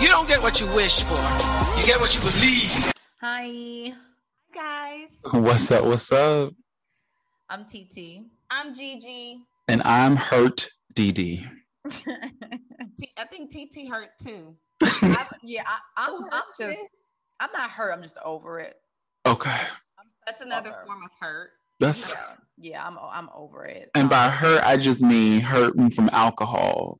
You don't get what you wish for. You get what you believe. Hi. guys. What's up? What's up? I'm TT. I'm Gigi. And I'm hurt DD. T- I think TT hurt too. I, yeah, I, I'm, I'm just. I'm not hurt. I'm just over it. Okay. That's another Over. form of hurt. That's Yeah, yeah, I'm, I'm over it. and by Um, hurt I just mean hurting from alcohol.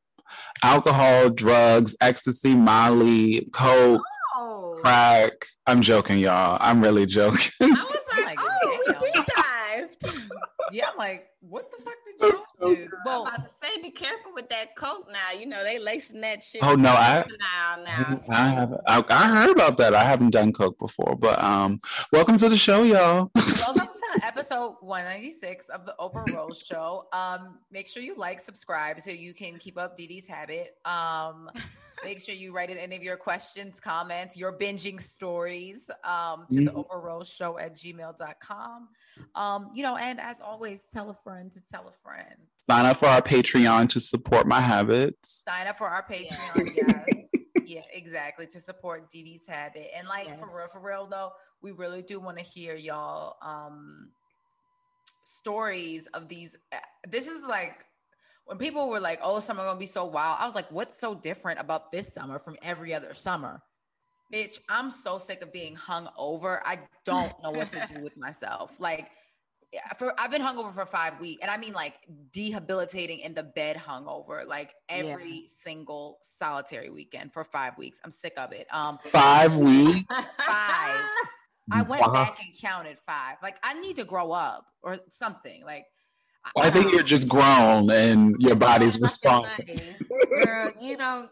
Alcohol, drugs, ecstasy, Molly, coke, Oh, crack. I'm joking, y'all. I'm really joking. I was oh like, Like, oh, we deep dived. Yeah, I'm like, what the fuck did you do? Well, I'm Well, about to say, be careful with that coke now. You know they lacing that shit. Oh, no, I- now now. so- I have I, I heard about that. I haven't done coke before, but um, welcome to the show, y'all. welcome to episode 196 of the Oprah Rose Show. Um, make sure you like, subscribe so you can keep up Dee Dee's habit. Um, make sure you write in any of your questions, comments, your binging stories um, to the Mhm. Oprah Rose Show at gmail.com. Um, you know, and as always, tell a friend to tell a friend. Sign up for our Patreon to support my habits. Sign up for our Patreon, Yeah. yes. yeah, exactly. To support Dee Dee's habit. And like for real, for real though, we really do want to hear y'all um stories of these. uh, This is like when people were like, "Oh, summer gonna be so wild." I was like, "What's so different about this summer from every other summer?" Bitch, I'm so sick of being hung over. I don't know what to do with myself. Like, yeah, for I've been hungover for five weeks, and I mean like debilitating in the bed hungover, like every single solitary weekend for five weeks. I'm sick of it. Um, Five weeks. Five. I went Wow. back and counted five. Like I need to grow up or something. Like I think you're just grown and your body's responding. Girl, you don't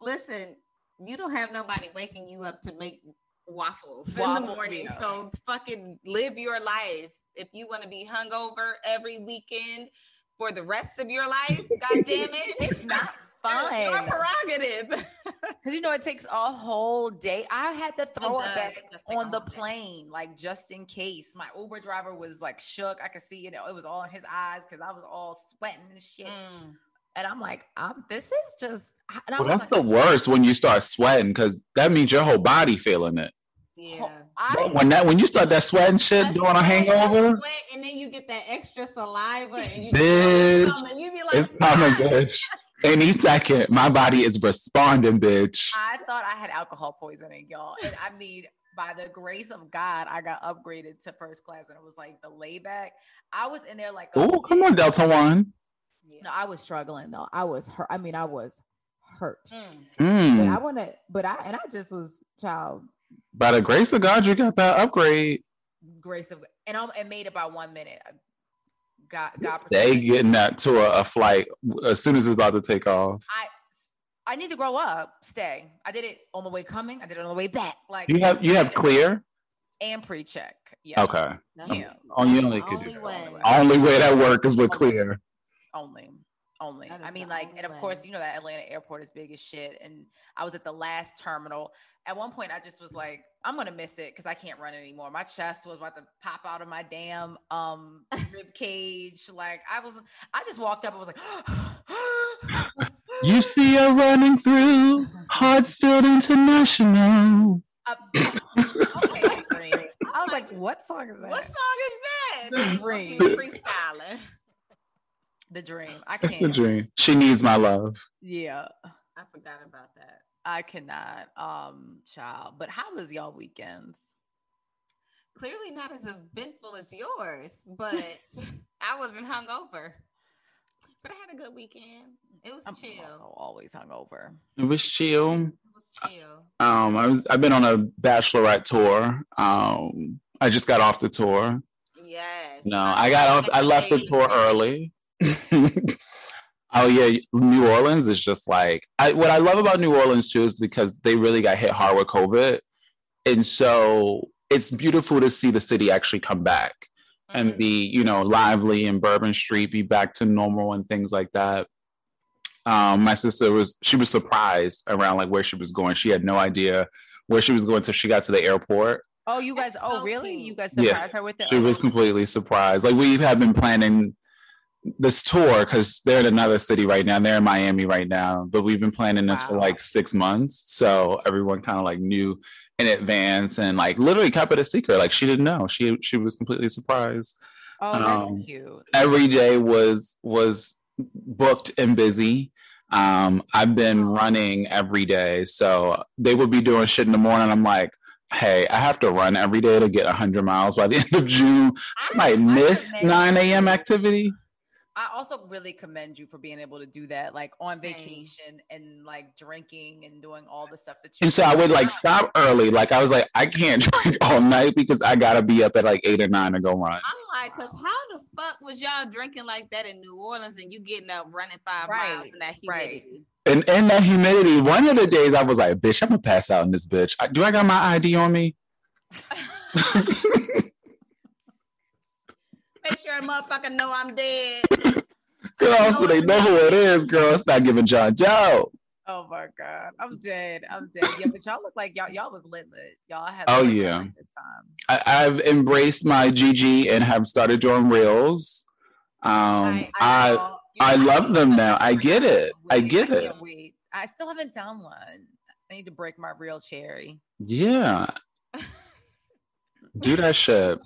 listen. You don't have nobody waking you up to make waffles in the morning. yeah. So fucking live your life. If you want to be hungover every weekend for the rest of your life, god damn it, it's not Your prerogative. because you know it takes a whole day. I had to throw It it does. back It does take a on the whole day. plane, like just in case. My Uber driver was like shook. I could see you know it was all in his eyes because I was all sweating and shit. Mm. And I'm like, um, this is just. And Well, that's like, the worst when you start sweating because that means your whole body feeling it. Yeah. I, When that when you start that sweating shit That's during a hangover, sweat, and then you get that extra saliva, and you Bitch, and you be like, it's coming, bitch. Any second, my body is responding, bitch. I thought I had alcohol poisoning, y'all. And I mean, by the grace of God, I got upgraded to first class, and it was like the layback. I was in there like, a- Oh, come on, Delta One. no, I was struggling though. I was hurt. I mean, I was hurt. Mm. But. I want to, but I and I just was child By the grace of God, you got that upgrade. grace of and I and made it by one minute. I Got got They getting that to a, a flight as soon as it's about to take off. I I need to grow up. Stay. I did it on the way coming. I did it on the way back. Like You have you have clear. and pre-check. Yeah. Okay. Yeah. Oh, you only only way. Only way that work is with clear. Only. Only. I mean, like, and of way. course, you know that Atlanta airport is big as shit. And I was at the last terminal. At one point, I just was like, I'm gonna miss it because I can't run anymore. My chest was about to pop out of my damn um rib cage. Like I was, I just walked up and was like, You see her running through Hartsfield International. Uh, okay, I was like, what song is that? What song is that? The Dream. Fucking Freestyling. The Dream. I can't. the dream. She needs my love. Yeah, I forgot about that. I cannot. Um, child. But how was y'all weekends? Clearly not as eventful as yours, but I wasn't hungover. But I had a good weekend. It was I'm chill. also always hungover. It was chill. It was chill. Um, I was I've been on a bachelorette tour. Um, I just got off the tour. Yes. No, I got off. I left the tour early. oh yeah, New Orleans is just like I. What I love about New Orleans too is because they really got hit hard with COVID. and so it's beautiful to see the city actually come back and Mhm. be you know lively and bourbon street be back to normal and things like that um my sister was she was surprised around like where she was going she had no idea where she was going until she got to the airport Oh, you guys. That's Oh, so really? cute. You guys Yeah. surprised her with it? she Oh, was completely surprised like we have been planning this tour because they're in another city right now they're in miami right now but we've been planning this for like six months so everyone kind of like knew in advance and like literally kept it a secret like she didn't know she she was completely surprised Oh, that's um, cute. every day was was booked and busy. Um, I've been running every day, so they would be doing shit in the morning. I'm like, hey, I have to run every day to get 100 miles by the end of June. I might miss 9 a.m. activity. I also really commend you for being able to do that, like on Same. vacation and like drinking and doing all the stuff that you. And so I would like stop early. Like I was like, I can't drink all night because I gotta be up at like eight or nine to go run. I'm like, cause how the fuck was y'all drinking like that in New Orleans and you getting up running five miles in that right. humidity? And in that humidity, one of the days I was like, bitch, I'm gonna pass out in this bitch. Do I got my ID on me? Make sure a motherfucker know I'm dead. Girl, so they know who it is, girl. It's not giving John Joe. Oh my god, I'm dead. I'm dead. Yeah, but y'all look like y'all y'all was lit lit. Y'all had Oh, like, yeah. really good time. I, I've embraced my GG and have started doing reels. Um, I know. I love them now. I get it. I Wait, get it. wait. I still haven't done one. I need to break my real cherry. yeah. Do that shit.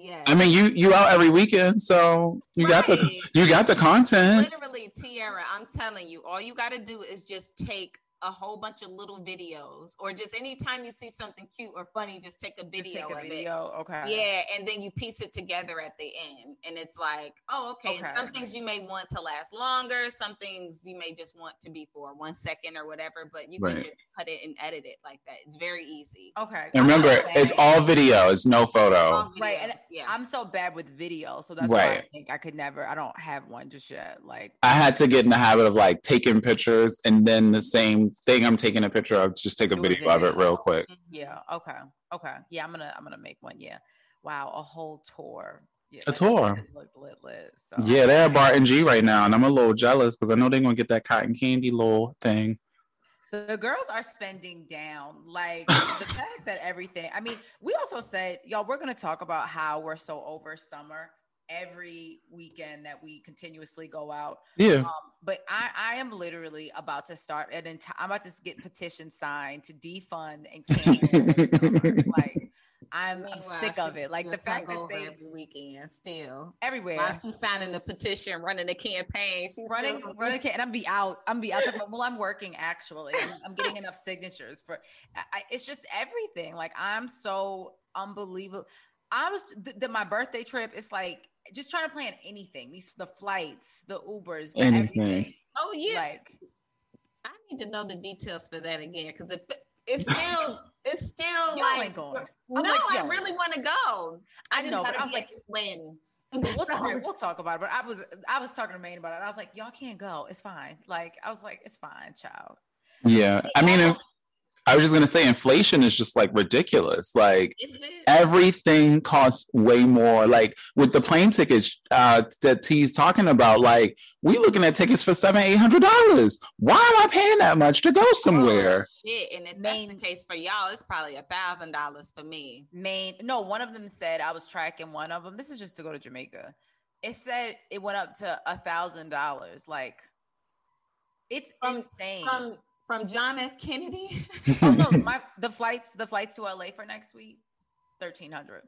Yeah. I mean, you you out every weekend, so you got the you got the content. Literally, Tiara, I'm telling you, all you got to do is just take a whole bunch of little videos, or just anytime you see something cute or funny, just take a video take a of video. Okay. it. Yeah, and then you piece it together at the end, and it's like, oh, okay. And some things you may want to last longer, some things you may just want to be for one second or whatever, but you can just cut it and edit it like that. It's very easy. Okay. And remember, I'm so it's all video. It's no photo. All right. And yeah. I'm so bad with video, so that's why I think I could never. I don't have one just yet. Like I had to get in the habit of like taking pictures and then the same thing I'm taking a picture of, just take a a video of it real quick. Mm-hmm. Yeah. Okay. Okay. Yeah. I'm gonna. I'm gonna make one. Yeah. Wow. A whole tour. Yeah, A tour. lit, lit. So. Yeah, they're at Barton G right now, and I'm a little jealous because I know they're gonna get that cotton candy little thing. The girls are spending down. Like the fact that everything. I mean, we also said, y'all, we're gonna talk about how we're so over summer every weekend that we continuously go out. Yeah, Um, but I, I am literally about to start an entire. I'm about to get petition signed to defund and cancel. like I'm, I'm sick of it. Like the fact that hungover they every weekend still. everywhere While she's signing the petition, running the campaign, she's running, still running, ca- and I'm be out. I'm be out. talking well, I'm working actually. I'm, I'm getting enough signatures for. I, I- it's just everything. Like I'm so unbelievable. I was the, the, my birthday trip. It's like just trying to plan anything. These the flights, the Ubers, the Anything. everything. Oh yeah, Like I need to know the details for that again because it, it's still it's still Y'all like going. no, I'm like, I really want to go. I, I just know, but gotta I was like- when. we'll, talk, we'll talk about it. But I was I was talking to Maine about it. I was like, y'all can't go. It's fine. Like I was like, it's fine, child. yeah. I mean, if- I was just gonna say, inflation is just like ridiculous. Like everything costs way more. Like with the plane tickets uh, that T's talking about, like we looking at tickets for seven, eight hundred dollars. Why am I paying that much to go somewhere? Shit, and if Main- that's the case for y'all, it's probably a thousand dollars for me. Maine. No, one of them said I was tracking one of them. This is just to go to Jamaica. It said it went up to a thousand dollars. Like it's From- insane. From from John F. Kennedy. oh no, my the flights the flights to LA for next week, thirteen hundred.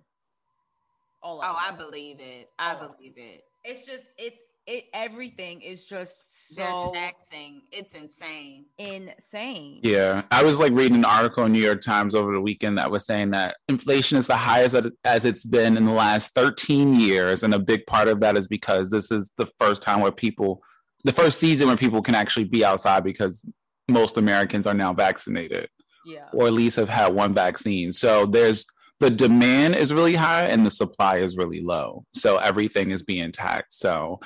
All of oh, I believe it. I Oh. believe it. It's just it's it everything is just They're so taxing. It's insane. insane. Yeah, I was like reading an article in New York Times over the weekend that was saying that inflation is the highest as it's been in the last 13 years, and a big part of that is because this is the first time where people, the first season where people can actually be outside because most Americans are now vaccinated Yeah. or at least have had one vaccine. So there's the demand is really high and the supply is really low. So everything is being taxed. So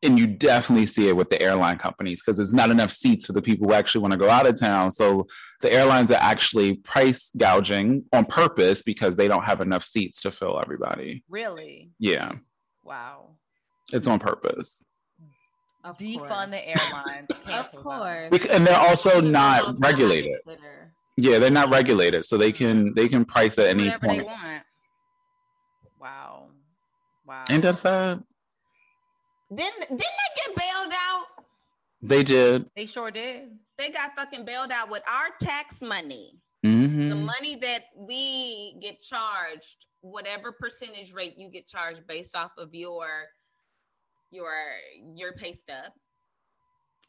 and you definitely see it with the airline companies because there's not enough seats for the people who actually want to go out of town. So the airlines are actually price gouging on purpose because they don't have enough seats to fill everybody. Really? Yeah, Wow. it's on purpose. Of Defund course. the airlines. Of Cancel them. course. Bec- And they're also People not regulated. Yeah, they're not regulated, so they can they can price at any Whatever they point. want. Wow. Wow. And that's sad? Didn't didn't they get bailed out? They did. they sure did. They got fucking bailed out with our tax money. hmm The money that we get charged, whatever percentage rate you get charged based off of your your your pay stub.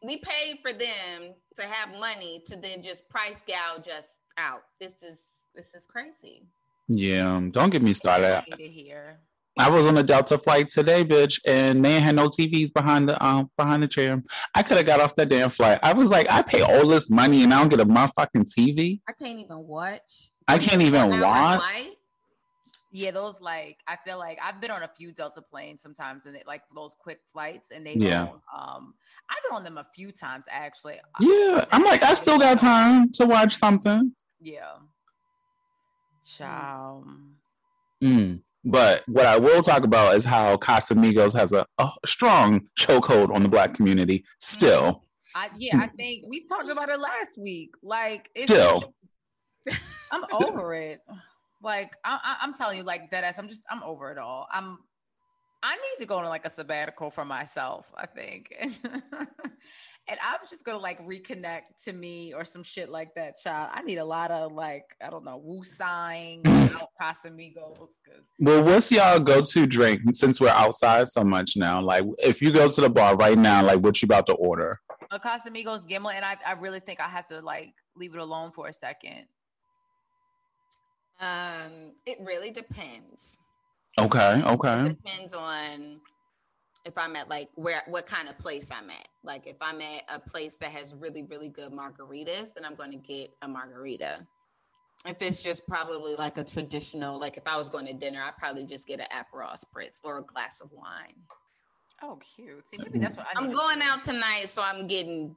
We pay for them to have money to then just price gouge us out. This is this is crazy. Yeah, don't get me started. Need. I was on a Delta flight today, bitch, and they had no TVs behind the um behind the chair. I could have got off that damn flight. I was like, I pay all this money and I don't get a motherfucking TV. I can't even watch. I can't even watch. Flight? Yeah, those like I feel like I've been on a few Delta planes sometimes, and it like those quick flights, and they Yeah. don't. Um, I've been on them a few times actually. Yeah, I'm like, I still got time to watch something. Yeah. Child. Mm. But what I will talk about is how Casamigos has a, a strong chokehold on the black community still. I yeah, I think we talked about it last week. Like it's Still. I'm over it. Like I, I, I'm telling you, like dead ass. I'm just I'm over it all. I'm I need to go on like a sabbatical for myself. I think, and I'm just gonna like reconnect to me or some shit like that. Child, I need a lot of like I don't know, woo out Casamigos, Well, what's y'all go to drink since we're outside so much now? Like, if you go to the bar right now, like, what you about to order? a Casamigos Gimlet, and I, I really think I have to like leave it alone for a second. Um, it really depends. Okay, okay. depends on if I'm at like where what kind of place I'm at. Like if I'm at a place that has really really good margaritas, then I'm going to get a margarita. If it's just probably like a traditional, like if I was going to dinner, I'd probably just get an Aperol spritz or a glass of wine. Oh, cute. See, maybe that's what I I'm going do. out tonight, so I'm getting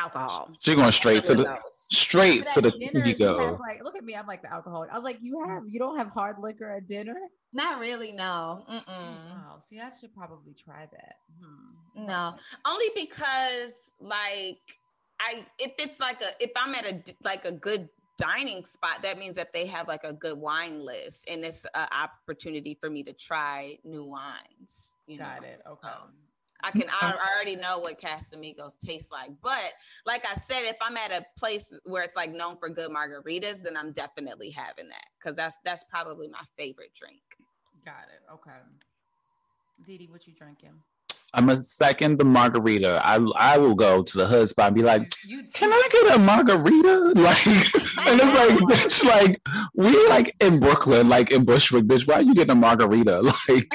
alcohol. She going straight to the those. straight to the dinner, you go. have, like, look at me. I'm like the alcoholic. I was like, you have, you don't have hard liquor at dinner. Not really, no. Mm-mm. Oh, see, I should probably try that. Hmm. No, only because like I if it's like a if I'm at a like a good dining spot, that means that they have like a good wine list, and it's an opportunity for me to try new wines. You Got know? it. Okay. Um, I mm, can I I already know what Casamigos tastes like, but like I said, if I'm at a place where it's like known for good margaritas, then I'm definitely having that because that's that's probably my favorite drink. Got it. Okay. Didi, what you drinking? I'm a second the margarita. I I will go to the hood spot and be like, "Can I get a margarita?" Like, and it's like, bitch, like we like in Brooklyn, like in Bushwick, bitch. Why are you getting a margarita? Like,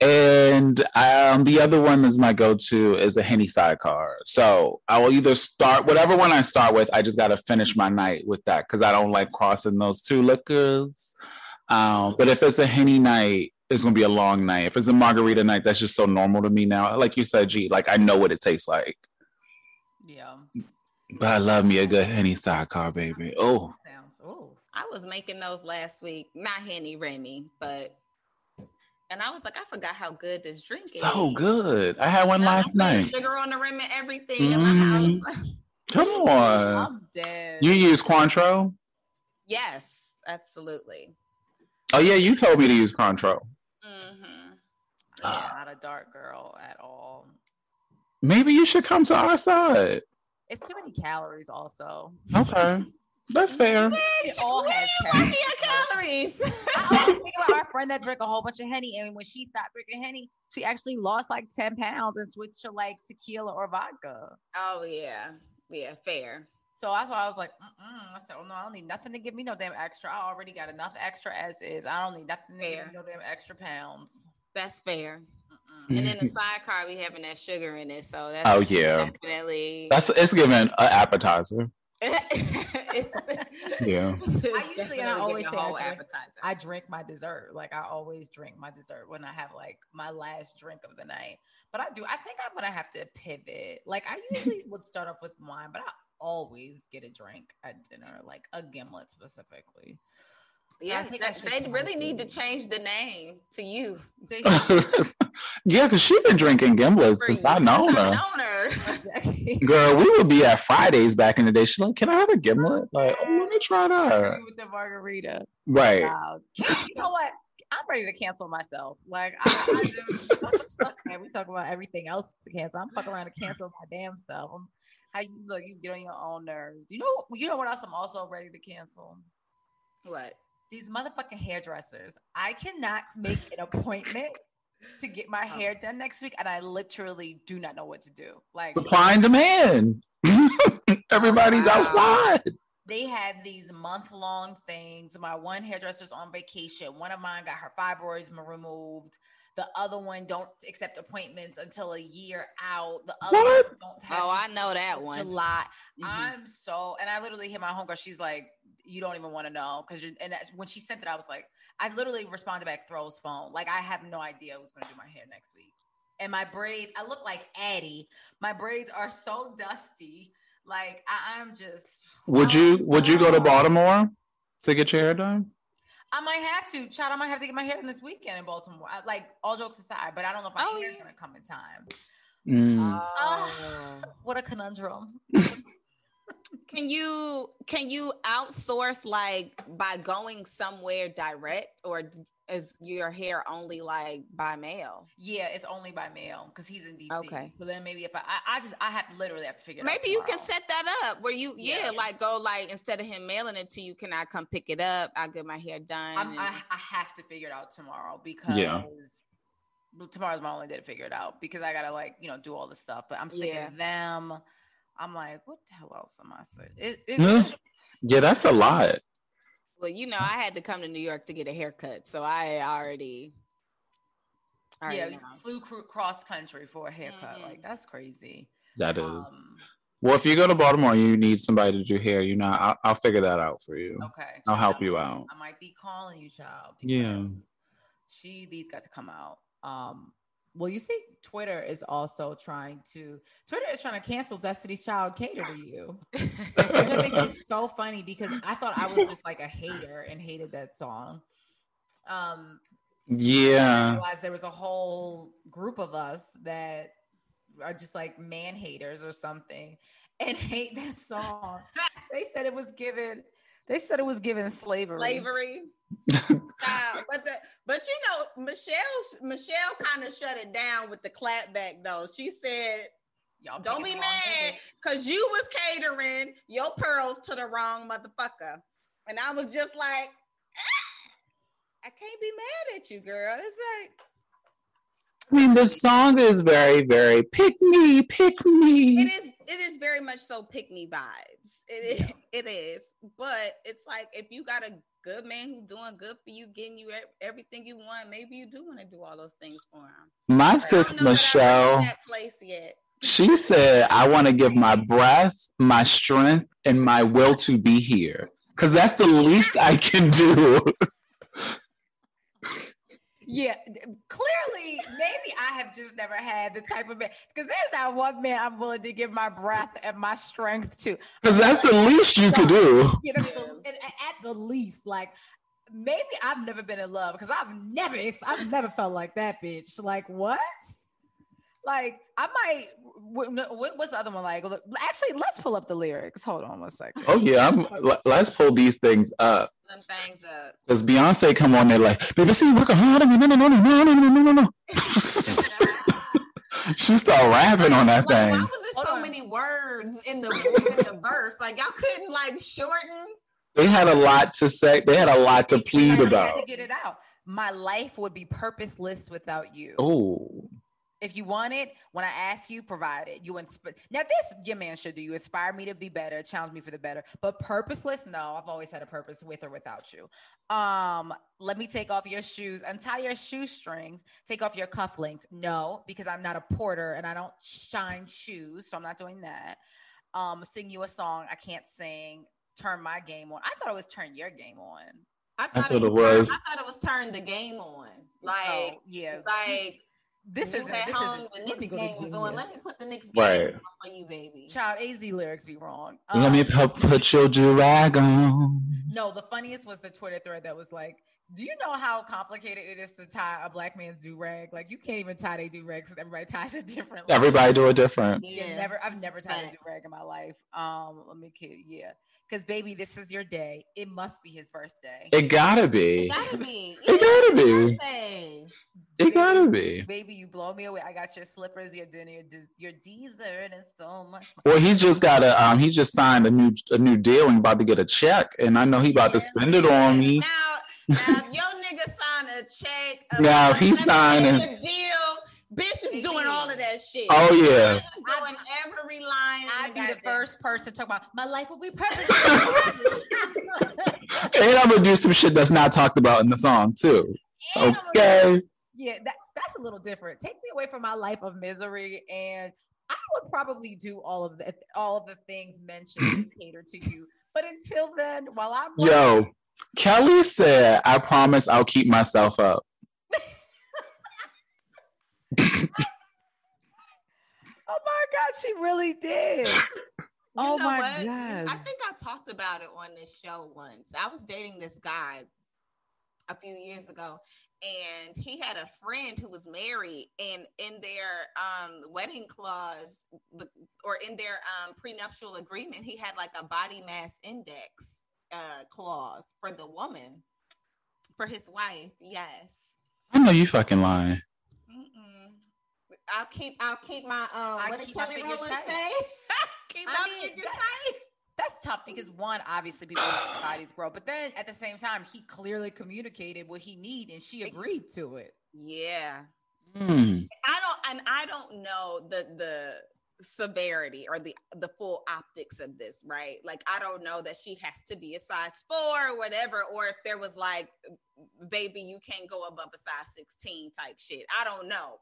and um, the other one is my go-to is a henny sidecar. So I will either start whatever one I start with. I just got to finish my night with that because I don't like crossing those two liquors. Um, but if it's a henny night, it's gonna be a long night. If it's a margarita night, that's just so normal to me now. Like you said, G, like I know what it tastes like. Yeah. But I love me a good henny sidecar, baby. Oh, Sounds. Oh. I was making those last week, not Henny Remy, but and I was like, I forgot how good this drink is. so good. I had one And last night. Sugar on the rim and everything in my house. Come on. I'm dead. You use Cointreau? yes, absolutely. Oh yeah, you told me to use Cointreau. hmm Yeah, not a dark girl at all. Maybe you should come to our side. It's too many calories, also. Okay. That's fair. It all has Watching calories. your calories. I always think about our friend that drank a whole bunch of henny, and when she stopped drinking henny, she actually lost like ten pounds and switched to like tequila or vodka. oh yeah, yeah, fair. So that's why I was like, Mm-mm. I said, "Oh no, I don't need nothing to give me no damn extra. I already got enough extra as is. I don't need nothing to give me no damn extra pounds." That's fair. Mm-mm. And then the mm-hmm. sidecar we having that sugar in it, so that's Oh, yeah. definitely That's it's given an appetizer. Yeah. I usually and I always say I drink, appetizer. I drink my dessert. Like I always drink my dessert when I have like my last drink of the night. But I do. I think I'm gonna have to pivot. Like I usually would start off with wine, but I always get a drink at dinner, like a gimlet specifically. Yeah, I think I that- should they really need to change the name to you. Yeah, because she's been drinking gimlets since I known her. known her. Girl, we would be at Fridays back in the day. She's like, "Can I have a gimlet?" Like, oh, let me try that. with the margarita. Right. Wow. You know what? I'm ready to cancel myself. Like I, I just, okay, we talk about everything else to cancel. I'm fucking around to cancel my damn self. I'm, how you look, you get on your own nerves. You know, you know what else I'm also ready to cancel? What? These motherfucking hairdressers. I cannot make an appointment to get my oh. hair done next week, and I literally do not know what to do. Like Supply and demand. Everybody's Wow. outside. they have these month long things. My one hairdresser's on vacation. One of mine got her fibroids removed. The other one don't accept appointments until a year out. The other What? one don't have Oh, I know that until one. July. Mhm. I'm so, and I literally hit my homegirl. She's like, "You don't even want to know," because and that's, when she sent it, I was like, I literally responded back Throw's phone. Like I have no idea who's going to do my hair next week. And my braids, I look like Addie. My braids are so dusty. Like I, I'm just. Would you Would you go to Baltimore to get your hair done? I might have to. Child, I might have to get my hair done this weekend in Baltimore. I, like all jokes aside, but I don't know if my Oh, hair's yeah. gonna come in time. Mm. Oh. What a conundrum. Can you can you outsource like by going somewhere direct or is your hair only like by mail? Yeah, it's only by mail because he's in DC. Okay. So then maybe if I, I, I just, I have literally have to figure it out. Maybe you can set that up where you yeah, Yeah. like go like instead of him mailing it to you, can I come pick it up? I get my hair done. I'm, and- I, I have to figure it out tomorrow because Yeah. well, tomorrow's my only day to figure it out because I gotta like you know do all this stuff. But I'm sick Yeah. of them. I'm like, what the hell else am I saying? It, Yeah. it's Yeah, that's a lot. Well, you know, I had to come to New York to get a haircut, so I already, already yeah, know. flew cr- cross country for a haircut. Mhm. Like that's crazy. That is. Um, well, if you go to Baltimore, you need somebody to do hair. You know, I'll, I'll figure that out for you. okay, I'll help you out. I might be calling you, child. Yeah. She these got to come out. Um, well, you see, Twitter is also trying to Twitter is trying to cancel Destiny's Child cater to you. I is so funny because I thought I was just like a hater and hated that song. Um, I Yeah. realized there was a whole group of us that are just like man haters or something and hate that song. they said it was given. They said it was given slavery. slavery. Child, but the but you know Michelle Michelle kind of shut it down with the clapback though. She said, Y'all "Don't be picking the wrong mad because you was catering your pearls to the wrong motherfucker," and I was just like, "Ah, "I can't be mad at you, girl." It's like I mean, the song is very, very pick me, pick me. it is it is very much so pick me vibes. It is it is, but it's like if you got a good man who's doing good for you, getting you everything you want, maybe you do want to do all those things for him. My I sis don't know that I'm Michelle, that place yet. she said, I want to give my breath, my strength, and my will to be here. Because that's the least I can do. Yeah, clearly, maybe I have just never had the type of man because there's that one man I'm willing to give my breath and my strength to. Because that's the least you could do. You know, at the least, like maybe I've never been in love because I've never, I've never felt like that bitch. Like what? Like I might. what- What's the other one like? Actually, let's pull up the lyrics. Hold on one second. Oh, yeah. I'm, let- let's pull these things up. Some things up. Because Beyonce come on there like, baby, see, working hard. No, no, no, no, no, no, no, no, no. she start rapping on that Like, why was there so on. many words in the in the verse? Like y'all couldn't like shorten. They had a lot to say. They had a lot to I plead had about. to get it out. My life would be purposeless without you. Oh, If you want it, when I ask you, provide it. You inspire. Now, this your man should do. You inspire me to be better, challenge me for the better. But purposeless, no. I've always had a purpose with or without you. Um, let me take off your shoes, untie your shoestrings, take off your cufflinks. No, because I'm not a porter and I don't shine shoes, so I'm not doing that. um, sing you a song. I can't sing. Turn my game on. I thought it was turn your game on. I I thought, thought it, it was. was. I thought it was turn the game on. Like, Oh, yeah. like this you is at this home. is The let me Knicks go game was on. Let me put the Knicks game Right. on for you, baby. Child AZ lyrics be wrong. Let me Um, pu- put your durag on. No, the funniest was the Twitter thread that was like, "Do you know how complicated it is to tie a black man's do rag? Like, you can't even tie a do rag because everybody ties it differently. Everybody do it different. Yeah, never. I've never tied a do rag in my life. Um, let me kid. Yeah, because baby, this is your day. It must be his birthday. It gotta be. It gotta be. It gotta be. be. It gotta be. Baby, you blow me away. I got your slippers, your dinner, your, des- your dessert, and so much. Well, he just got a um. He just signed a new a new deal and about to get a check, and I know he about to spend it on me. Now, now, your nigga signed a check. a- Now, he signed it. the deal. Bitch is doing all of that shit. Oh yeah. Bitch is doing every line. I'd be the goddamn- first person talking about my life will be perfect. And I'm gonna do some shit that's not talked about in the song too. Okay. yeah, that, that's a little different. Take me away from my life of misery, and I would probably do all of the all of the things mentioned to cater to you. But until then, while I'm Yo, Kelly said, "I promise I'll keep myself up." oh my god, she really did. You oh my what? god, I think I talked about it on this show once. I was dating this guy a few years ago, and he had a friend who was married, and in their um, wedding clause, the, or in their um, prenuptial agreement, he had like a body mass index uh, clause for the woman, for his wife. Yes. I know you fucking lying. Mm-mm. I'll keep. I'll keep my. Um, I what did keep my Kelly Rowland tight. say? keep I my mean, figure that- tight. that's tough because one, obviously, people's bodies grow, but then at the same time, he clearly communicated what he need, and she agreed to it. Yeah. Hmm. I don't and I don't know the the severity or the the full optics of this, right? Like I don't know that she has to be a size 4 or whatever or if there was like baby you can't go above a size 16 type shit. I don't know.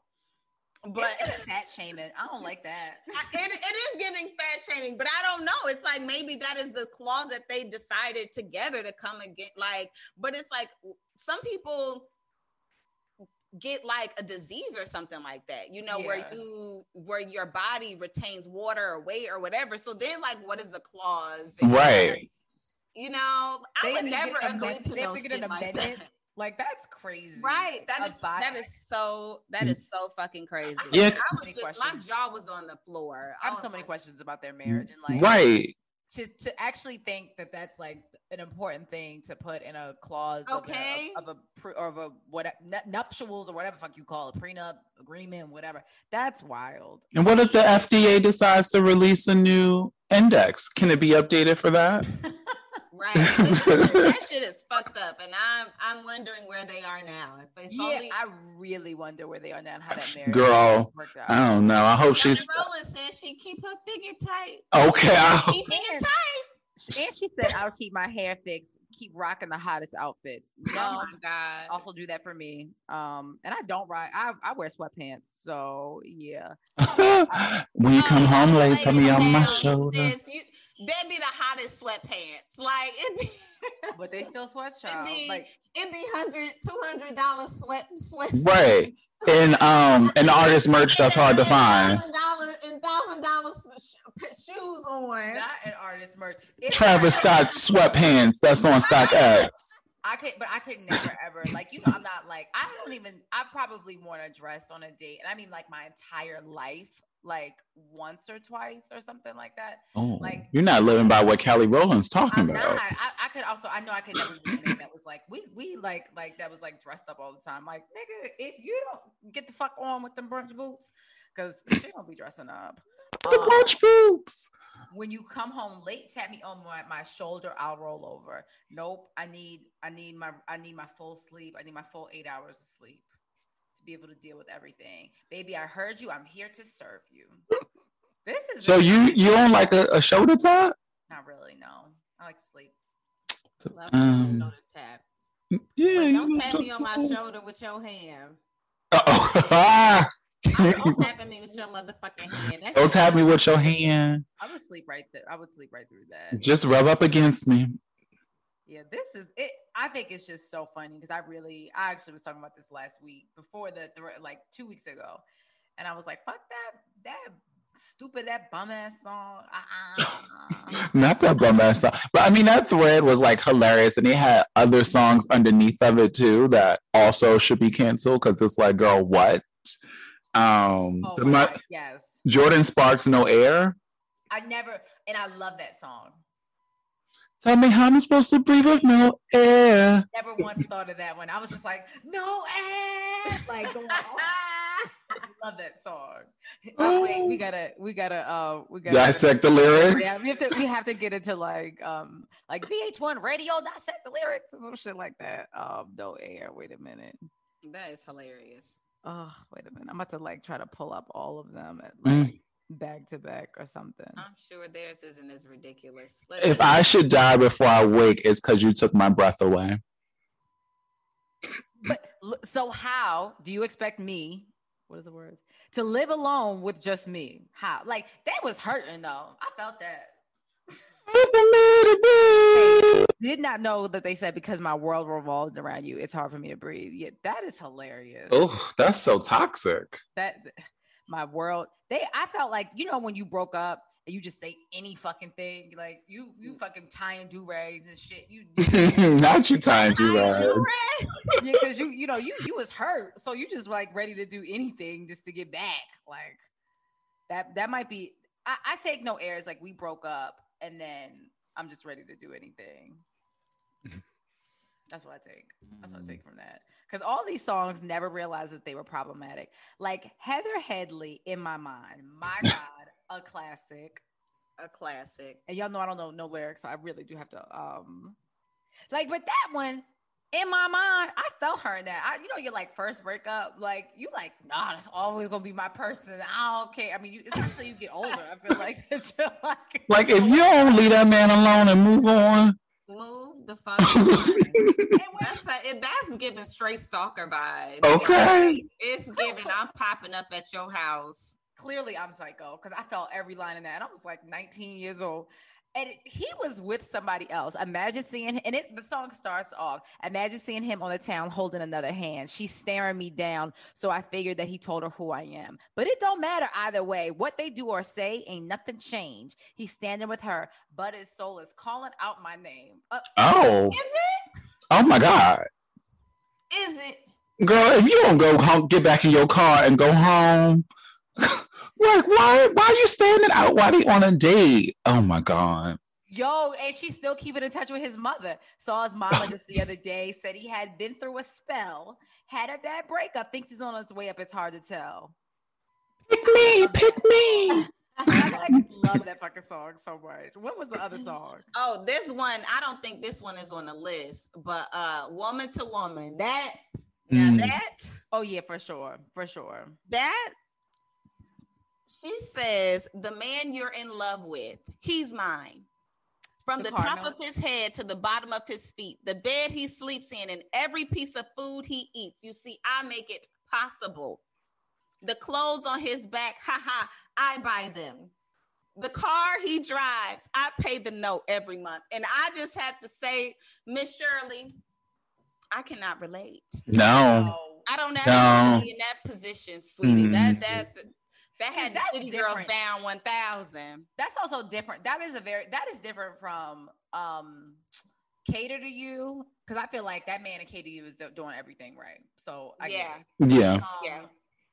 But fat shaming. I don't like that. I- it, it is getting fat shaming, but I don't know. It's like maybe that is the clause that they decided together to come again. Like, but it's like some people get like a disease or something like that, you know, where you where your body retains water or weight or whatever. So then, like, what is the clause? Right. You know, I They would have to get never an agree amend- to they have to get an shit like amendment. That. Like that's crazy. Right. That A is bi- that is so that mm. is so fucking crazy. Yeah. I was many just my jaw was on the floor. I have was so many like, questions about their marriage and like Right. to to actually think that that's like an important thing to put in a clause Okay. of a, of a pre, or of a what nuptials or whatever the fuck you call it prenup agreement whatever that's wild And what if the FDA decides to release a new index? Can it be updated for that? Right. that shit is fucked up, and I'm I'm wondering where they are now. If yeah only I really wonder where they are now and how that marriage Girl, worked I don't know. I hope she's Johnny says she keep her figure tight. okay. I hope- Keeping it tight. and she said I'll keep my hair fixed keep rocking the hottest outfits Oh my god. also do that for me um and I don't rock I, I wear sweatpants so yeah when you come Oh, home late, lay tell me on my shoulder. sis. You, that'd be the hottest sweatpants. Like it be, but they still sweat it child be, like it be hundred, two hundred dollar sweat sweat. Right. And um and artist merch that's hard to find. Thousand dollars and thousand dollars shoes on. not an artist merch It's- Travis Scott sweatpants that's on StockX. I could, but I could never ever like you know. I'm not like I don't even. I probably worn a dress on a date, and I mean like my entire life, like once or twice or something like that. Oh, Like- you're not living by what Kelly Rowland's talking I'm about. I, I could also. I know I could never be a that was like we we like like that was like dressed up all the time. Like nigga, if you don't get the fuck on with them brunch boots, because she don't be dressing up. The Um, brunch boots. when you come home late, tap me on my, my shoulder. I'll roll over. Nope. I need I need my I need my full sleep. I need my full eight hours of sleep be able to deal with everything. Baby, I heard you. I'm here to serve you. This is So you you don't like a, a shoulder top? not really no. I like to sleep. Love Um, shoulder tap. Yeah. But don't tap me on my shoulder with your hand. Uh-oh. Don't tap me with your motherfucking hand. That Don't tap me with your hand. I would sleep right there. I would sleep right through that. Just rub up against me. Yeah, this is it. I think it's just so funny because I really, I actually was talking about this last week before the, the like two weeks ago, and I was like, "Fuck that, that stupid, that bum ass song." Uh-uh. Not that bum ass song. But I mean that thread was like hilarious and they had other songs underneath of it too that also should be canceled because it's like, girl, what? Um oh the my yes, Jordin Sparks No Air. I never, and I love that song. Tell me how I'm supposed to breathe with no air. Never once thought of that one. I was just like, "No air. like going off. I love that song. Oh, wait, we gotta, we gotta, uh, we gotta Dissect the lyrics. Yeah, we have to we have to get into like um like VH1 radio dissect the lyrics or some shit like that. Um, no air. Wait a minute. That is hilarious. Oh, wait a minute. I'm about to like try to pull up all of them at like Mm. Back to back or something. I'm sure theirs isn't as ridiculous. Let If me- I should die before I wake, it's because you took my breath away. But so how do you expect me? What is the word? To live alone with just me? How? Like that was hurting though. I felt that. Did not know that they said because my world revolves around you, it's hard for me to breathe. Yeah, that is hilarious. Oh, that's so toxic. that my world. They i felt like you know when you broke up and you just say any fucking thing like you you Mm. fucking tying do-rags and shit. You Not you tying you I do yeah because you you know you you was hurt. So you just like ready to do anything just to get back. Like that that might be i, I take no airs. Like we broke up and then i'm just ready to do anything that's what i take that's what i take from that because all these songs never realized that they were problematic like heather headley in my mind my god a classic a classic. and y'all know I don't know no lyrics, so I really do have to um like but that one in my mind, I felt her in that. I, you know, your like first breakup, like you like, nah, that's always gonna be my person. I don't care. I mean, you, it's until you get older. I feel like that you're like, Like if you don't leave that man alone and move on. Move the fuck. on. that's a, that's giving straight stalker vibes. Okay. It's giving. I'm popping up at your house. clearly I'm psycho because I felt every line in that. And I was like 19 years old. And he was with somebody else. Imagine seeing, and it, the song starts off. Imagine seeing him on the town holding another hand. She's staring me down, so I figured that he told her who I am. But it don't matter either way. What they do or say ain't nothing changed. He's standing with her, but his soul is calling out my name. Uh, Oh. Is it? Oh my God. Is it? Girl, if you don't go home, get back in your car and go home. like, why why are you standing out while they on a date? Oh my God. Yo, and she's still keeping in touch with his mother. Saw his mama just the other day, said he had been through a spell, had a bad breakup, thinks he's on his way up. It's hard to tell. Pick me, pick me. I like, love that fucking song so much. What was the other song? Oh, this one. I don't think this one is on the list, but uh, woman to woman. That now Mm. that Oh yeah, for sure, for sure. that she says the man you're in love with, he's mine. From The the, top Cardinal. of his head to the bottom of his feet, the bed he sleeps in, and every piece of food he eats. You see, I make it possible. The clothes on his back, haha, I buy them. The car he drives, I pay the note every month. And I just have to say, Miss Shirley, I cannot relate. No. Oh, I don't ever No. wanna be in that position, sweetie. Mm. that that had the That's city girls different. down one thousand. that's also different. That is a very that is different from um cater to you because I feel like that man and cater to you is doing everything right. So I Yeah. it. Yeah. Um, Yeah.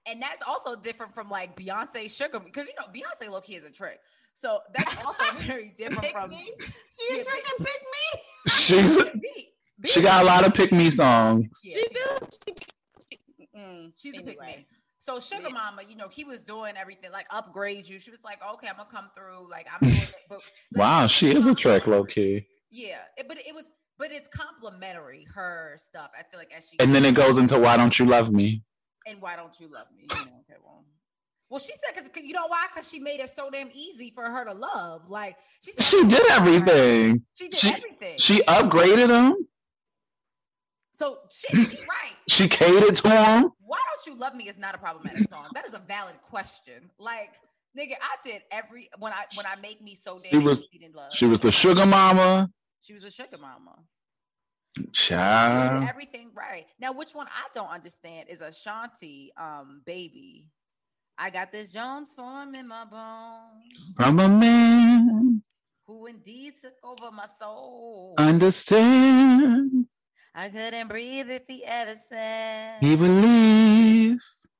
And that's also different from like Beyonce Sugar because you know Beyonce low key is a trick. So that's also very different Pick from me. She Yeah, a trick and pick me. She's B- B- she got a lot of pick me songs. Yeah, she she do. She, mm, She's a pick anyway. me. So Sugar Yeah. Mama, you know, he was doing everything like upgrade you. She was like, okay, I'm gonna come through. Like I'm doing it. But Wow, she is a track low key. Yeah, it, but it was, but it's complimentary her stuff. I feel like as she And then it goes into why don't you love me? and why don't you love me? You know, okay, well, well, she said because you know why? Because she made it so damn easy for her to love. Like she said, She did everything. She did She- everything. She upgraded him. So she, she right. She catered to him. Why don't you love me is not a problematic song. That is a valid question. Like, nigga, I did every when I when I make me so damn She was- love. She was the sugar mama. she was a sugar mama. Child. everything right. Now, which one I don't understand is Ashanti, um, baby. I got this Jones form in my bones, From a man. who indeed took over my soul. Understand. I couldn't breathe if he ever said. He believe.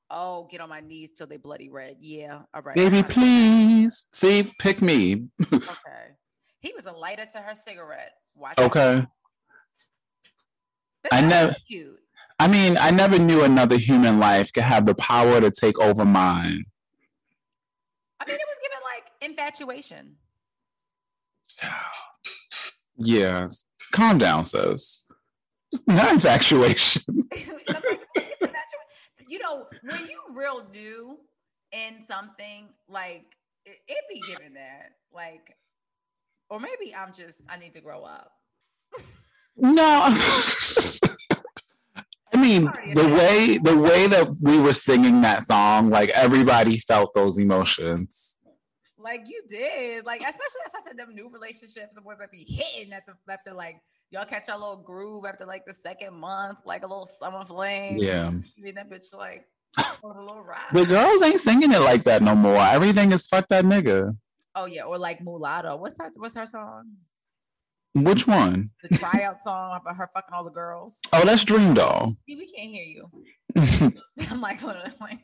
Oh, get on my knees till they bloody red. Yeah, all right. Baby, please. See, pick me. Okay. He was a lighter to her cigarette. Watch Okay. I that know- Cute. I mean, I never knew another human life could have the power to take over mine. I mean, it was given like infatuation. Yeah. Yes. Calm down, sis. Not infatuation. I'm like, it was given infatuation. you know, when you real new in something, like it, it be given that. Like, or maybe I'm just I need to grow up. No. I mean, the way the way that we were singing that song, like everybody felt those emotions. Like you did, like especially that's why I said them new relationships, the ones that be hitting at the after like y'all catch your little groove after like the second month, like a little summer fling. Yeah. you mean that bitch like a little ride. The girls ain't singing it like that no more. Everything is fuck that nigga. Oh yeah, or like mulatto. What's her What's her song? Which one? The tryout song about her fucking all the girls. Oh, that's Dream Doll. We can't hear you. I'm like literally like.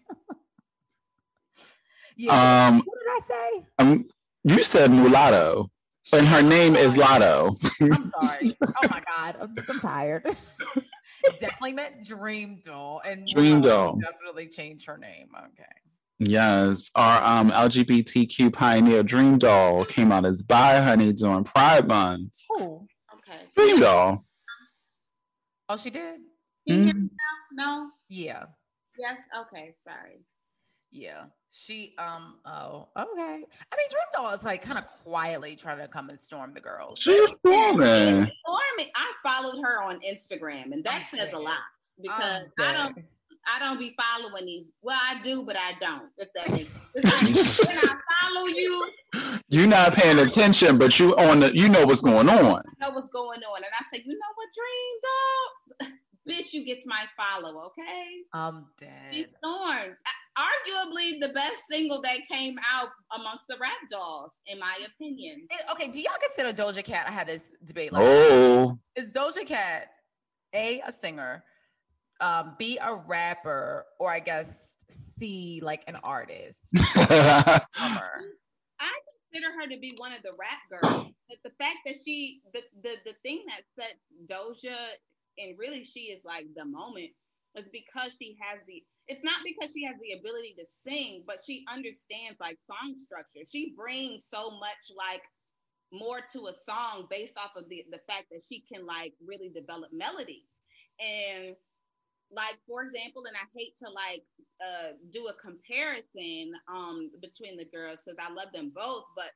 yeah. Um, what did I say? um, you said mulatto, and her name is Latto. I'm sorry. Oh my god, I'm just I'm tired. definitely meant Dream Doll, and Dream Doll. definitely changed her name. Okay. Yes, our um, LGBTQ pioneer Dream Doll came out as Bye Honey during Pride Month. Oh, Okay. Dream Doll. oh, she did. Can you hear Mhm. me now? No. Yeah, Yes. Okay. Sorry. yeah. She um. Oh, okay. I mean, Dream Doll is like kind of quietly trying to come and storm the girls. She's storming. Stormy, I followed her on Instagram, and that I'm says a lot because I'm I don't. I don't be following these. Well, I do, but I don't. If that makes sense. Like, when I follow you, You're not paying attention, but you on the you know what's going on. I know what's going on, and I say, you know what, Dream Dog, bitch, you get my follow, okay? I'm She's dead. stormed. Arguably the best single that came out amongst the rap dolls, in my opinion. Okay, do y'all consider Doja Cat? I had this debate. Like, Oh, is Doja Cat a a singer, um, b a rapper, or I guess c like an artist? I consider her to be one of the rap girls. But the fact that she, the, the the thing that sets Doja, and really she is like the moment, is because she has the. It's not because she has the ability to sing, but she understands like song structure. She brings so much like more to a song based off of the the fact that she can like really develop melody and like for example and i hate to like uh do a comparison um between the girls because i love them both but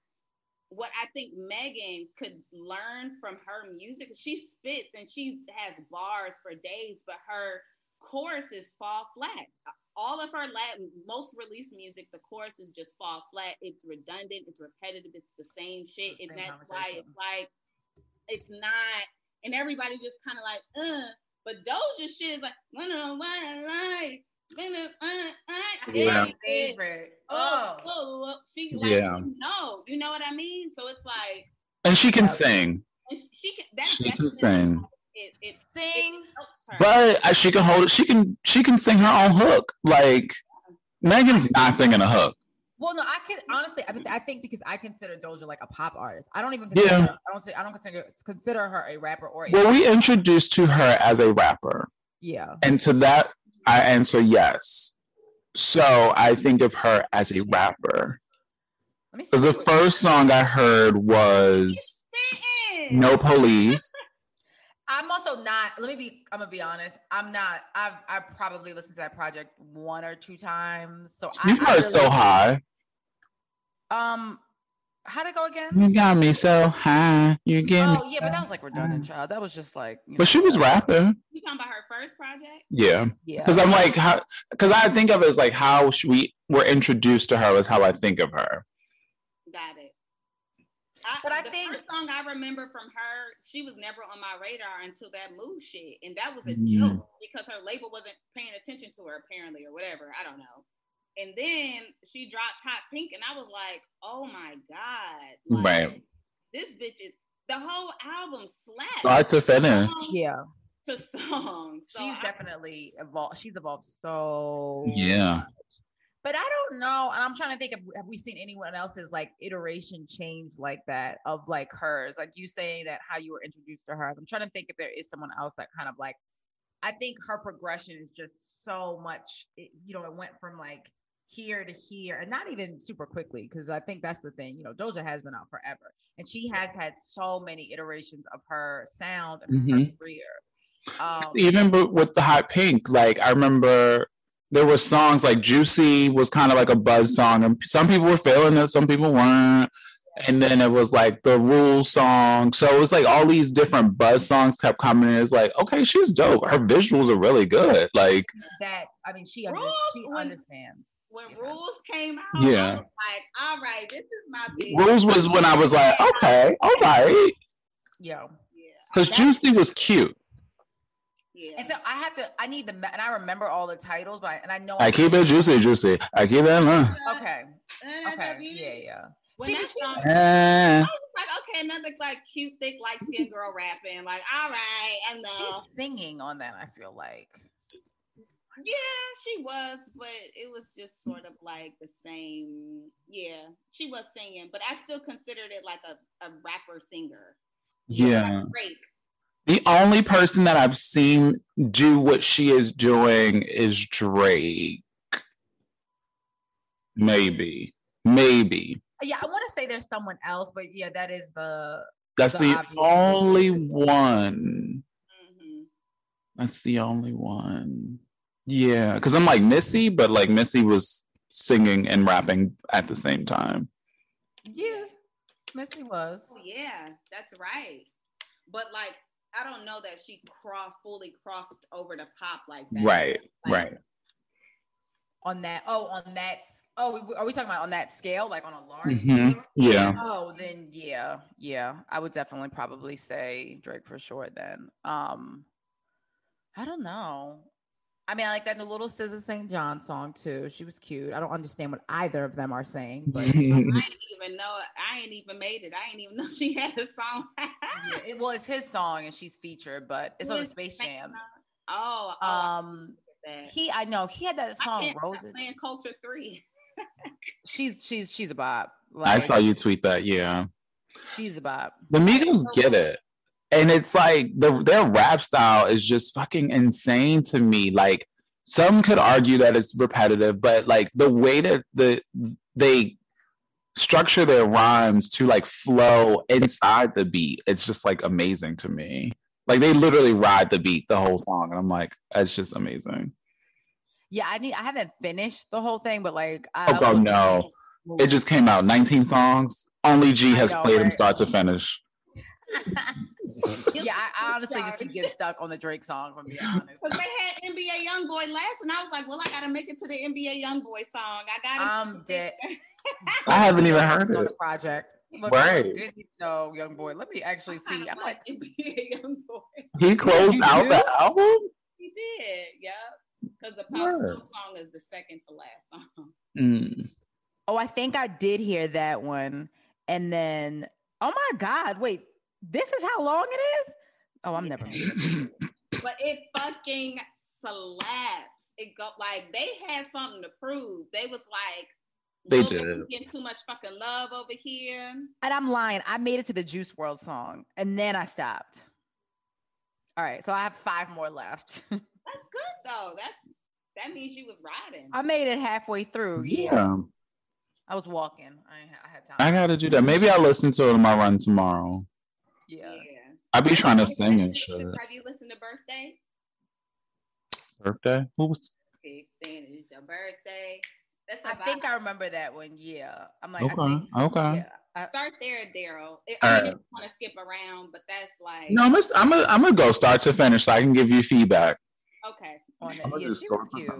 what i think megan could learn from her music she spits and she has bars for days but her choruses fall flat all of her Latin, most released music, the choruses just fall flat. It's redundant, it's repetitive, it's the same shit. It's the and that's why it's like, it's not, and everybody just kind of like, uh, but Doja shit is like, wanna what I like. wanna, uh, uh, That's Yeah. my favorite. Oh, Oh, oh, she like, Yeah. you know, you know what I mean? So it's like, and she can sing. and she can, that She can sing. It, it, sing. it helps her. But uh, she can hold it. She can she can sing her own hook. Like Megan's not singing a hook. Well, no, I can honestly. I think, I think because I consider Doja like a pop artist. I don't even. Consider, Yeah. I don't say. I don't consider consider her a rapper or. A, Well, we introduced to her as a rapper, yeah. and to that I answer yes. So I think of her as a rapper. Let me see. Because the first song I heard was No Police. I'm also not. Let me be. I'm gonna be honest. I'm not. I've I probably listened to that project one or two times. So I, You I heard so high. Um, how'd it go again? You got me so high. You get me. Oh yeah, but that was like redundant, child. That was just like. you But she was rapping. You talking about her first project? Yeah, Yeah. because I'm like, how? Because I think of it as like how sh- we were introduced to her is how I think of her. Got it. I, But I the think- first song I remember from her, she was never on my radar until that move shit, and that was a Mm. joke because her label wasn't paying attention to her apparently or whatever. I don't know. And then she dropped Hot Pink, and I was like, "Oh my god!" Like, Right. This bitch is the whole album slaps. Start to finish. Yeah. To song. So she's I- definitely evolved. She's evolved so Yeah. much. But I don't know. And I'm trying to think of have we seen anyone else's like iteration change like that of like hers? Like you saying that how you were introduced to her. I'm trying to think if there is someone else that kind of like I think her progression is just so much, it, you know, it went from like here to here and not even super quickly because I think that's the thing. You know, Doja has been out forever and she has had so many iterations of her sound and her Mhm. career. Um, Even with the hot pink, like I remember there were songs like Juicy was kind of like a buzz song, and some people were feeling it, some people weren't. And then it was like the rules song. So it was like all these different buzz songs kept coming in. It's like, okay, she's dope. Her visuals are really good. Like, that I mean she Rules she when- understands. when Yes, rules came out, Yeah. I was like, all right, this is my big rules was when I was like, okay, all right. Yo. Yeah. Because That's- Juicy was cute. Yeah. And so I have to I need the and I remember all the titles, but I, and I know I keep it juicy, juicy. I keep it. Uh, Okay. Okay. Yeah, yeah. When See, that song- uh, I was like, okay, another like cute, thick, light skinned girl rapping. Like, all right, I know. She's singing on that, I feel like. Yeah, she was, but it was just sort of like the same. Yeah, she was singing, but I still considered it like a, a rapper singer. yeah. Drake. The only person that I've seen do what she is doing is Drake. Maybe. Maybe. Yeah, I want to say there's someone else, but yeah, that is the That's The the, only one. one. hmm That's the only one. Yeah, because I'm like Missy, but like Missy was singing and rapping at the same time. yeah. Missy was. Oh, yeah, that's right. But like, I don't know that she crossed fully crossed over to pop like that. Right, Like, right. On that, oh, on that, oh, are we talking about on that scale, like on a large Mhm, scale? Yeah. Oh, then yeah, yeah. I would definitely probably say Drake for sure. Then, um, I don't know. I mean, I like that new little SZA SAINt JHN song too. She was cute. I don't understand what either of them are saying, but I didn't even know. I ain't even made it. I didn't even know she had a song. yeah, it, well, it's his song and she's featured, but it's on the Space Saint Jam. Oh, oh Um, that. he, I know he had that song Roses. Playing Culture Three. She's she's she's a bop. I saw you tweet that. Yeah. She's a bop. The Migos get it. And it's like the their rap style is just fucking insane to me. Like some could argue that it's repetitive, but like the way that the they structure their rhymes to like flow inside the beat, it's just like amazing to me. Like they literally ride the beat the whole song, and I'm like, that's just amazing. Yeah, I need. I haven't finished the whole thing, but like, I Oh, God, no. It just came out 19 songs. Only G has know, played them start to finish. yeah, I, I honestly just keep getting stuck on the Drake song. If I'm being honest. Because they had NBA YoungBoy last, and I was like, well, I gotta make it to the NBA YoungBoy song. I gotta. I'm dead. I haven't even heard on it. the project. Look, Right. I didn't know, young boy. Let me actually see. I'm like, NBA YoungBoy. He closed You out do? the album? He did, yeah. Because the Pop Word. Smoke song is the second to last song. Mm. oh, I think I did hear that one, and then, oh my god, wait, this is how long it is. Oh, I'm never. But it fucking slaps. It go like they had something to prove. They was like, They did. Getting too much fucking love over here. And I'm lying. I made it to the Juice WRLD song, and then I stopped. All right, so I have five more left. That's good though. That's that means you was riding. I made it halfway through. Yeah, Yeah, I was walking. I, I had time. I gotta do that. Maybe I'll listen to it on my run tomorrow. Yeah. I be trying to sing and listened shit. to- Have you listened to Birthday? Birthday? Who was? Fifteen is your birthday. That's I think I remember that one. Yeah, I'm like, Okay, I think, okay. Yeah, I- Start there, Daryl. I All mean, right. if you want to skip around, but that's like No, I'm gonna, I'm gonna, I'm gonna go start to finish so I can give you feedback. okay. on it. Yeah, she was cute.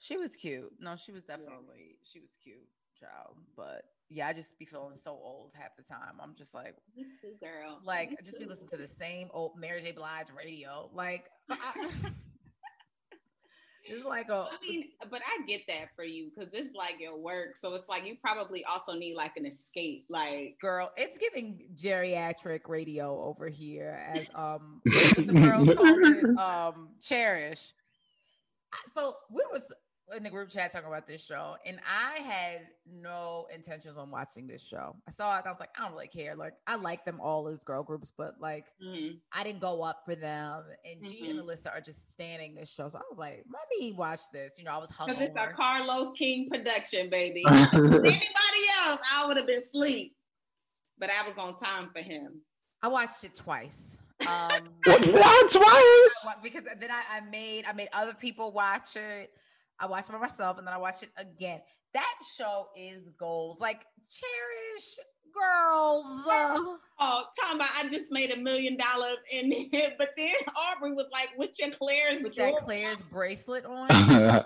She was cute. No, she was definitely she was cute, child. But yeah, I just be feeling so old half the time. I'm just like, Me too, girl. like Me I just be listening to the same old Mary J. Blige radio. Like, I, it's like a I mean, but I get that for you because it's like your work. So it's like you probably also need like an escape. Like, girl. It's giving geriatric radio over here, as um the girls called it, um cherish. So we was in the group chat talking about this show, and I had no intentions on watching this show. I saw it, I was like, I don't really care. Like, I like them all as girl groups, but like, mhm. I didn't go up for them. And G Mhm. and Alyssa are just standing this show, so I was like, let me watch this. You know, I was because it's a. Carlos King production, baby. Anybody else, I would have been asleep. But I was on time for him. I watched it twice. Um, What, what twice? because then I, I made I made other people watch it. I watched it by myself and then I watched it again. That show is goals. Like cherish girls. uh, Oh, talking about I just made a million dollars in it, but then Aubrey was like, "With your Claire's with that Claire's bracelet on.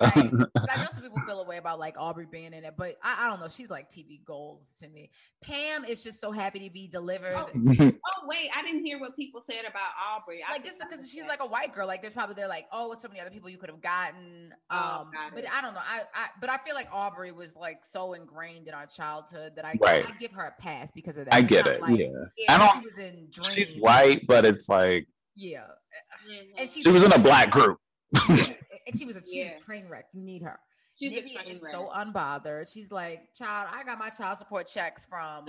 Like, 'cause I know some people feel a way about like Aubrey being in it, but I, I don't know. She's like TV goals to me. Pam is just so happy to be delivered. Oh. Oh wait, I didn't hear what people said about Aubrey. I like just because she's like a white girl, like there's probably they're like, oh, so many other people you could have gotten. Oh, Um, got but. I don't know. I, I but I feel like Aubrey was like so ingrained in our childhood that I, Right. I give her a pass because of that. I It's get not it. like yeah. Yeah. I don't. was in She's Dream. white, but it's like Yeah, Mhm. and she's she was in a black group. and she was a she's Yeah. a train wreck. You need her. She's a train is wreck. so unbothered. She's like, child, I got my child support checks from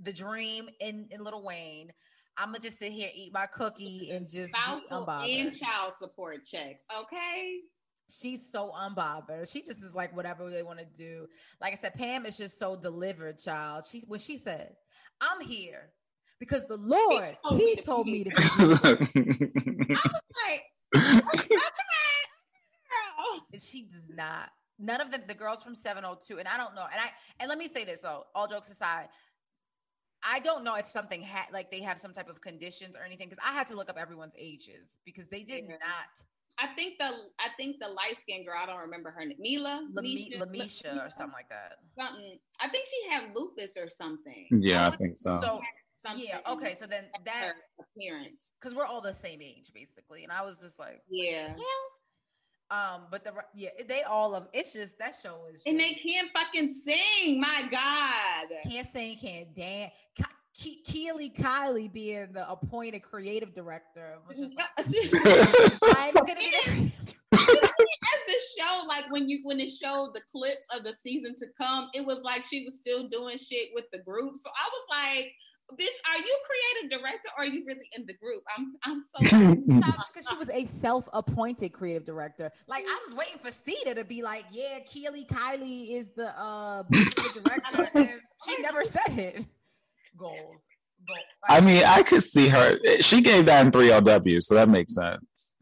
the Dream in, in Lil Wayne. I'm gonna just sit here, eat my cookie, and just be spousal unbothered. and child support checks. Okay. She's so unbothered. She just is like whatever they want to do. Like I said, Pam is just so delivered, child. She when she said, "I'm here because the Lord He told He me to told be me to." Be. Like, okay, girl. And she does not. None of the The girls from 702, and I don't know. And I and let me say this. So all jokes aside. I don't know if something had like they have some type of conditions or anything because I had to look up everyone's ages because they did Yeah. not I think the I think the light skinned girl. I don't remember her name. Mila, LeMisha, LeMisha or something like that. Something. I think she had lupus or something. yeah, I Oh, think so. So something yeah, okay. So then that her appearance. because we're all the same age basically, and I was just like, Yeah. um, but the yeah, they all of it's just that show is And they can't fucking sing. My God. can't sing, can't dance. Ke- Ke- Keely Kylie being the appointed creative director was just like, I'm gonna be as the show, like when you when it showed the clips of the season to come, it was like she was still doing shit with the group. So I was like, "Bitch, are you creative director or are you really in the group?" I'm I'm so because she was a self-appointed creative director. Like I was waiting for Sita to be like, "Yeah, Keely Kylie is the uh director," and she never said it. Goals, goals. I mean, I could see her. She gave that in 3LW, so that makes sense.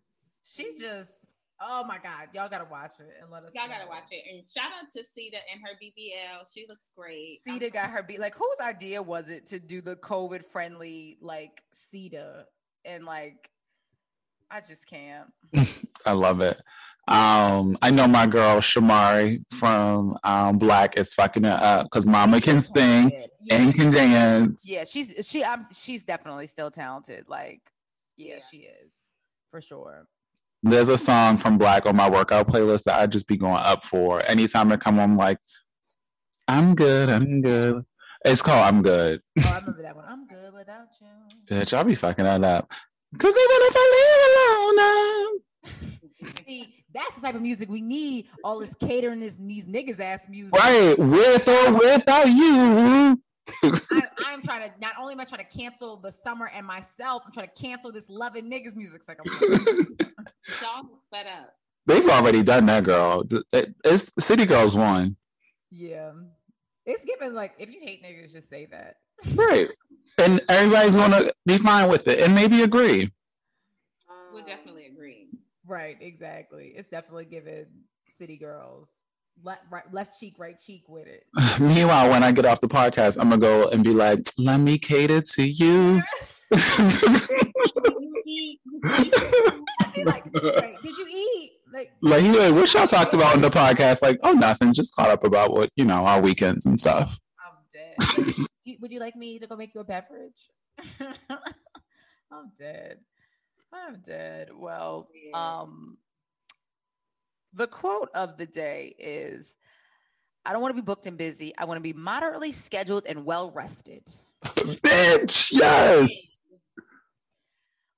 she just, oh my god, y'all gotta watch it and let us. y'all gotta watch it. And shout out to Sita and her BBL. She looks great. Sita got her beat. Like, whose idea was it to do the COVID friendly like Sita? And like, I just can't. I love it. Um, I know my girl Shamari from um, Blaque is fucking it up because Mama can sing Yeah, and can dance. yeah, she's she. I'm. She's definitely still talented. Like, yeah, Yeah. she is for sure. There's a song from Blaque on my workout playlist that I just be going up for. Anytime I come on, I'm like, I'm good, I'm good. It's called I'm Good. Oh, I remember that one. I'm good without you. Bitch, I'll be fucking that up. Cause even if I leave alone now. See, that's the type of music we need. All this catering, this these niggas ass music. Right, with or without you. I, I'm trying to. Not only am I trying to cancel the summer and myself, I'm trying to cancel this loving niggas music. It's like I'm. Y'all fed up. They've already done that, girl. It's City Girls one. yeah, it's given like if you hate niggas, just say that. Right. And everybody's gonna be fine with it and maybe agree. We'll definitely agree. Right, exactly. It's definitely given city girls. left, right, left cheek, right cheek with it. Meanwhile, when I get off the podcast, I'm gonna go and be like, "Let me cater to you." like, wait, did you eat? Like, like, hey, what y'all talked about in the podcast? Like, oh, nothing. Just caught up about what you know our weekends and stuff. I'm dead. Like, would you like me to go make you a beverage? I'm dead. I'm dead. Well, Yeah. um, the quote of the day is I don't want to be booked and busy. I want to be moderately scheduled and well rested. Bitch, yes.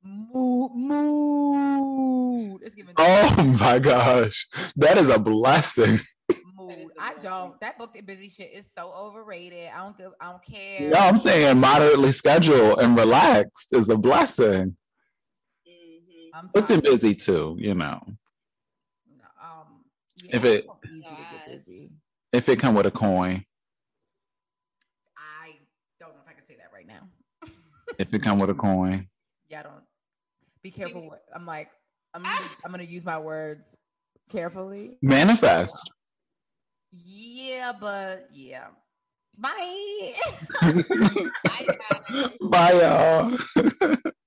Mood, mood. Oh my gosh, that is a blessing. mood. is a I blessing. don't. That booked and busy shit is so overrated. I don't give. I don't care. No, I'm saying moderately scheduled and relaxed is a blessing. I'm Booked and tired. busy too, you know. Um, yeah, If it- so easy to get busy. If it come with a coin, I don't know if I can say that right now. if it come with a coin. Yeah, I don't. Be careful. What, I'm like, I'm. Gonna, I'm gonna use my words carefully. Manifest. Yeah, but yeah. Bye. I got it. Bye y'all.